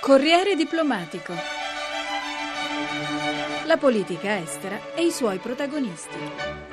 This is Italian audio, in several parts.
Corriere diplomatico. La politica estera e i suoi protagonisti.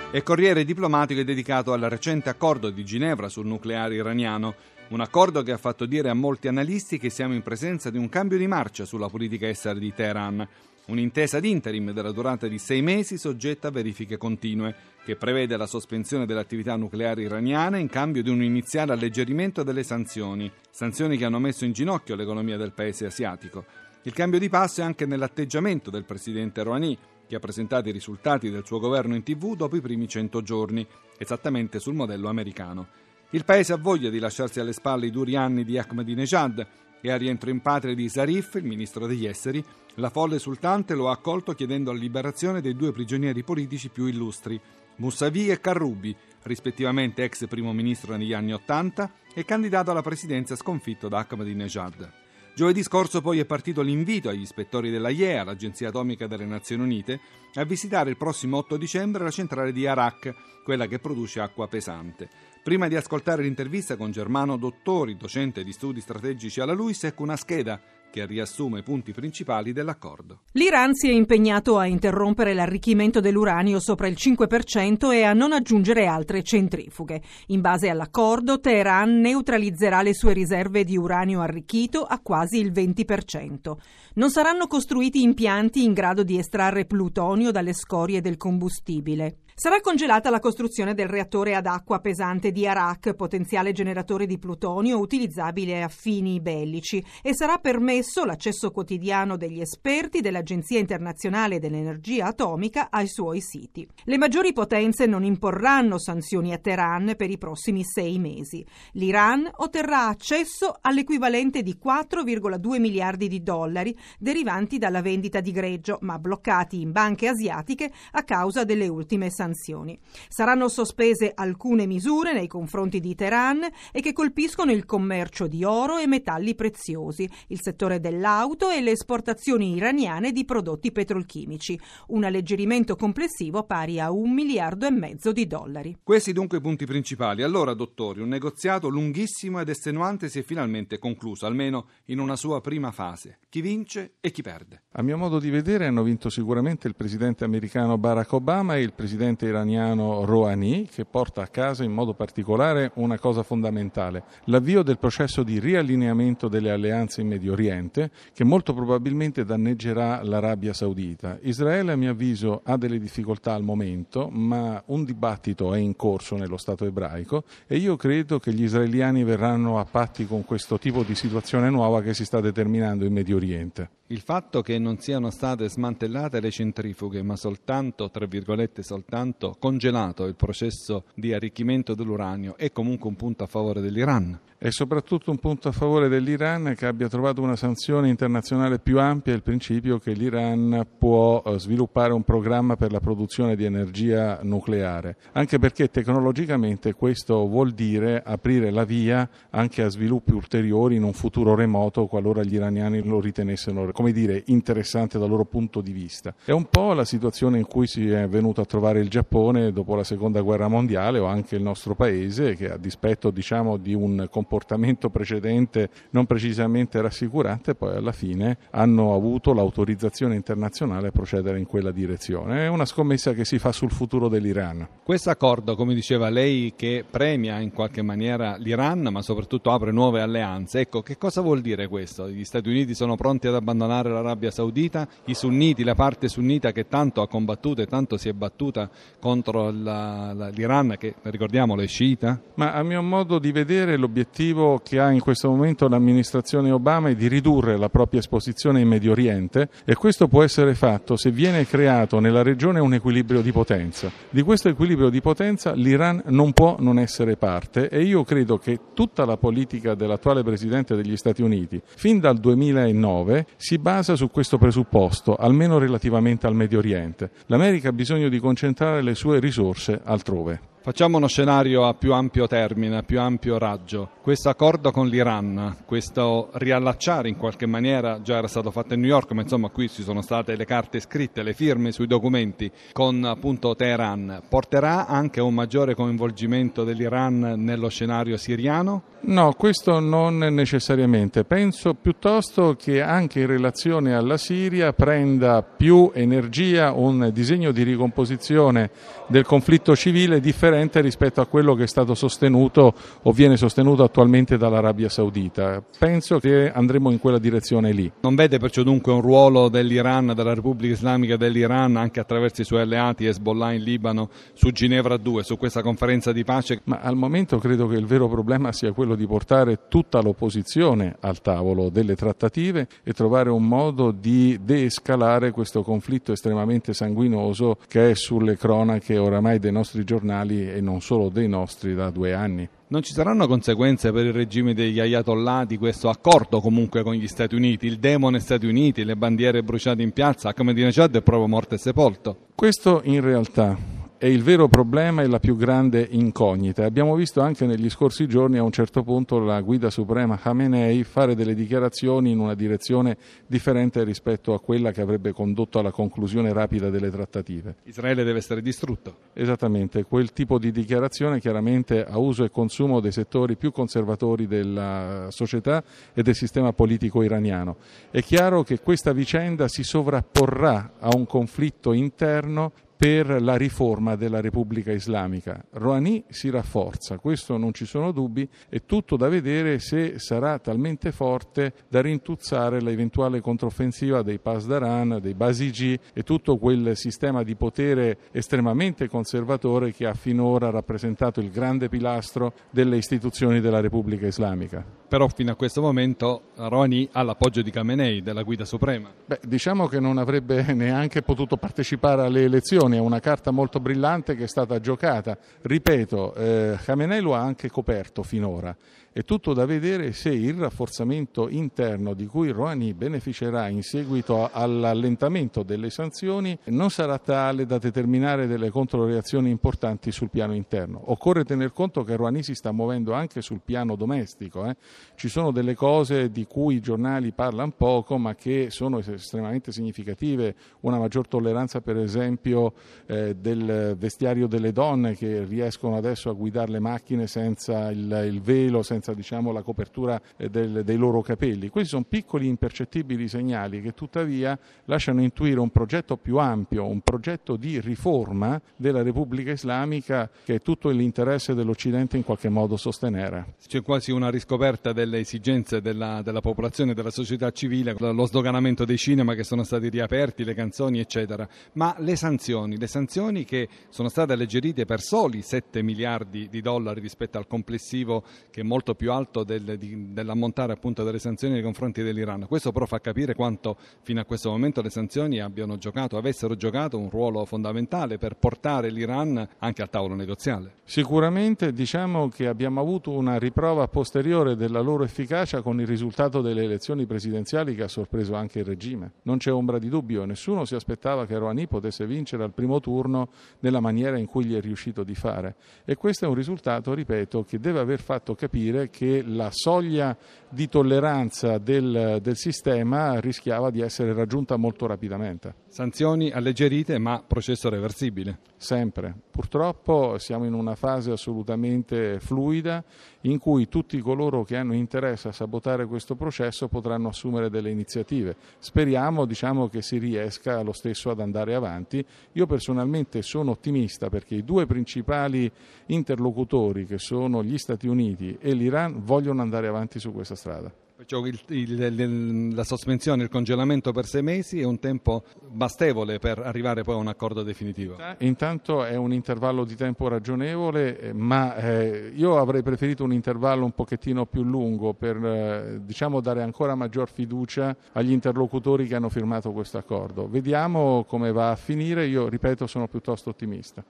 E Corriere diplomatico è dedicato al recente accordo di Ginevra sul nucleare iraniano. Un accordo che ha fatto dire a molti analisti che siamo in presenza di un cambio di marcia sulla politica estera di Teheran. Un'intesa d'interim della durata di sei mesi soggetta a verifiche continue, che prevede la sospensione delle attività nucleari iraniane in cambio di un iniziale alleggerimento delle sanzioni, sanzioni che hanno messo in ginocchio l'economia del paese asiatico. Il cambio di passo è anche nell'atteggiamento del presidente Rouhani, che ha presentato i risultati del suo governo in tv dopo i primi 100 giorni, esattamente sul modello americano. Il paese ha voglia di lasciarsi alle spalle i duri anni di Ahmadinejad e al rientro in patria di Zarif, il ministro degli esteri, la folla esultante lo ha accolto chiedendo la liberazione dei due prigionieri politici più illustri, Mousavi e Carrubi, rispettivamente ex primo ministro negli anni Ottanta e candidato alla presidenza sconfitto da Ahmadinejad. Giovedì scorso poi è partito l'invito agli ispettori della IEA, l'Agenzia Atomica delle Nazioni Unite, a visitare il prossimo 8 dicembre la centrale di Arak, quella che produce acqua pesante. Prima di ascoltare l'intervista con Germano Dottori, docente di studi strategici alla LUIS, ecco una scheda che riassume i punti principali dell'accordo. L'Iran si è impegnato a interrompere l'arricchimento dell'uranio sopra il 5% e a non aggiungere altre centrifughe. In base all'accordo, Teheran neutralizzerà le sue riserve di uranio arricchito a quasi il 20%. Non saranno costruiti impianti in grado di estrarre plutonio dalle scorie del combustibile. Sarà congelata la costruzione del reattore ad acqua pesante di Arak, potenziale generatore di plutonio utilizzabile a fini bellici, e sarà permesso l'accesso quotidiano degli esperti dell'Agenzia internazionale dell'energia atomica ai suoi siti. Le maggiori potenze non imporranno sanzioni a Teheran per i prossimi sei mesi. L'Iran otterrà accesso all'equivalente di 4,2 miliardi di dollari derivanti dalla vendita di greggio, ma bloccati in banche asiatiche a causa delle ultime sanzioni sanzioni. Saranno sospese alcune misure nei confronti di Teheran e che colpiscono il commercio di oro e metalli preziosi, il settore dell'auto e le esportazioni iraniane di prodotti petrolchimici, un alleggerimento complessivo pari a un miliardo e mezzo di dollari. Questi dunque i punti principali. Allora, dottori, un negoziato lunghissimo ed estenuante si è finalmente concluso, almeno in una sua prima fase. Chi vince e chi perde? A mio modo di vedere hanno vinto sicuramente il presidente americano Barack Obama e il presidente presidente iraniano Rouhani che porta a casa in modo particolare una cosa fondamentale, l'avvio del processo di riallineamento delle alleanze in Medio Oriente che molto probabilmente danneggerà l'Arabia Saudita. Israele a mio avviso ha delle difficoltà al momento, ma un dibattito è in corso nello Stato ebraico e io credo che gli israeliani verranno a patti con questo tipo di situazione nuova che si sta determinando in Medio Oriente. Il fatto che non siano state smantellate le centrifughe, ma soltanto, tra virgolette, soltanto congelato il processo di arricchimento dell'uranio è comunque un punto a favore dell'Iran. È soprattutto un punto a favore dell'Iran che abbia trovato una sanzione internazionale più ampia il principio che l'Iran può eh, sviluppare un programma per la produzione di energia nucleare, anche perché tecnologicamente questo vuol dire aprire la via anche a sviluppi ulteriori in un futuro remoto qualora gli iraniani lo ritenessero come dire, interessante dal loro punto di vista. È un po' la situazione in cui si è venuto a trovare il Giappone dopo la seconda guerra mondiale o anche il nostro paese che a dispetto diciamo, di un comportamento precedente non precisamente rassicurante poi alla fine hanno avuto l'autorizzazione internazionale a procedere in quella direzione. È una scommessa che si fa sul futuro dell'Iran. Questo accordo, come diceva lei, che premia in qualche maniera l'Iran ma soprattutto apre nuove alleanze, ecco che cosa vuol dire questo? Gli Stati Uniti sono pronti ad abbandonare abbandonare l'Arabia Saudita, i sunniti, la parte sunnita che tanto ha combattuto e tanto si è battuta contro la, la, l'Iran, che ricordiamolo è sciita? Ma a mio modo di vedere l'obiettivo che ha in questo momento l'amministrazione Obama è di ridurre la propria esposizione in Medio Oriente e questo può essere fatto se viene creato nella regione un equilibrio di potenza. Di questo equilibrio di potenza l'Iran non può non essere parte e io credo che tutta la politica dell'attuale Presidente degli Stati Uniti fin dal 2009 si basa su questo presupposto, almeno relativamente al Medio Oriente. L'America ha bisogno di concentrare le sue risorse altrove. Facciamo uno scenario a più ampio termine, a più ampio raggio. Questo accordo con l'Iran, questo riallacciare in qualche maniera, già era stato fatto a New York, ma insomma qui ci sono state le carte scritte, le firme sui documenti con appunto Teheran, porterà anche a un maggiore coinvolgimento dell'Iran nello scenario siriano? No, questo non necessariamente. Penso piuttosto che anche in relazione alla Siria prenda più energia un disegno di ricomposizione del conflitto civile differente differente rispetto a quello che è stato sostenuto o viene sostenuto attualmente dall'Arabia Saudita. Penso che andremo in quella direzione lì. Non vede perciò dunque un ruolo dell'Iran, della Repubblica Islamica dell'Iran, anche attraverso i suoi alleati Hezbollah in Libano, su Ginevra 2, su questa conferenza di pace? Ma al momento credo che il vero problema sia quello di portare tutta l'opposizione al tavolo delle trattative e trovare un modo di deescalare questo conflitto estremamente sanguinoso che è sulle cronache oramai dei nostri giornali e non solo dei nostri da due anni. Non ci saranno conseguenze per il regime degli Ayatollah di questo accordo comunque con gli Stati Uniti, il demone Stati Uniti, le bandiere bruciate in piazza, Ahmadinejad è proprio morto e sepolto? Questo in realtà è il vero problema e la più grande incognita. Abbiamo visto anche negli scorsi giorni a un certo punto la guida suprema Khamenei fare delle dichiarazioni in una direzione differente rispetto a quella che avrebbe condotto alla conclusione rapida delle trattative. Israele deve essere distrutto. Esattamente, quel tipo di dichiarazione chiaramente a uso e consumo dei settori più conservatori della società e del sistema politico iraniano. È chiaro che questa vicenda si sovrapporrà a un conflitto interno per la riforma della Repubblica Islamica. Rouhani si rafforza, questo non ci sono dubbi, è tutto da vedere se sarà talmente forte da rintuzzare l'eventuale controffensiva dei Pasdaran, dei Basigi e tutto quel sistema di potere estremamente conservatore che ha finora rappresentato il grande pilastro delle istituzioni della Repubblica Islamica. Però fino a questo momento Rouhani ha l'appoggio di Khamenei, della guida suprema. Beh, diciamo che non avrebbe neanche potuto partecipare alle elezioni è una carta molto brillante che è stata giocata. Ripeto, eh, Khamenei lo ha anche coperto finora. È tutto da vedere se il rafforzamento interno di cui Rouhani beneficerà in seguito all'allentamento delle sanzioni non sarà tale da determinare delle controreazioni importanti sul piano interno. Occorre tener conto che Rouhani si sta muovendo anche sul piano domestico. Eh. Ci sono delle cose di cui i giornali parlano poco ma che sono estremamente significative. Una maggior tolleranza per esempio eh, del vestiario delle donne che riescono adesso a guidare le macchine senza il, il velo, senza diciamo, la copertura eh, del, dei loro capelli. Questi sono piccoli impercettibili segnali che tuttavia lasciano intuire un progetto più ampio, un progetto di riforma della Repubblica Islamica che è tutto l'interesse dell'Occidente in qualche modo sostenere. C'è quasi una riscoperta delle esigenze della, della popolazione, della società civile, lo sdoganamento dei cinema che sono stati riaperti, le canzoni eccetera, ma le sanzioni, le sanzioni che sono state alleggerite per soli 7 miliardi di dollari rispetto al complessivo che è molto più alto del, di, dell'ammontare appunto delle sanzioni nei confronti dell'Iran. Questo però fa capire quanto fino a questo momento le sanzioni abbiano giocato, avessero giocato un ruolo fondamentale per portare l'Iran anche al tavolo negoziale. Sicuramente diciamo che abbiamo avuto una riprova posteriore della loro efficacia con il risultato delle elezioni presidenziali che ha sorpreso anche il regime. Non c'è ombra di dubbio, nessuno si aspettava che Rouhani potesse vincere al primo turno nella maniera in cui gli è riuscito di fare e questo è un risultato, ripeto, che deve aver fatto capire che la soglia di tolleranza del, del sistema rischiava di essere raggiunta molto rapidamente. Sanzioni alleggerite ma processo reversibile. Sempre. Purtroppo siamo in una fase assolutamente fluida in cui tutti coloro che hanno interesse a sabotare questo processo potranno assumere delle iniziative. Speriamo diciamo, che si riesca lo stesso ad andare avanti. Io personalmente sono ottimista perché i due principali interlocutori che sono gli Stati Uniti e l'Iran vogliono andare avanti su questa strada. Il, il, la sospensione, il congelamento per sei mesi è un tempo bastevole per arrivare poi a un accordo definitivo. Intanto è un intervallo di tempo ragionevole, eh, ma eh, io avrei preferito un intervallo un pochettino più lungo per eh, diciamo, dare ancora maggior fiducia agli interlocutori che hanno firmato questo accordo. Vediamo come va a finire, io ripeto sono piuttosto ottimista.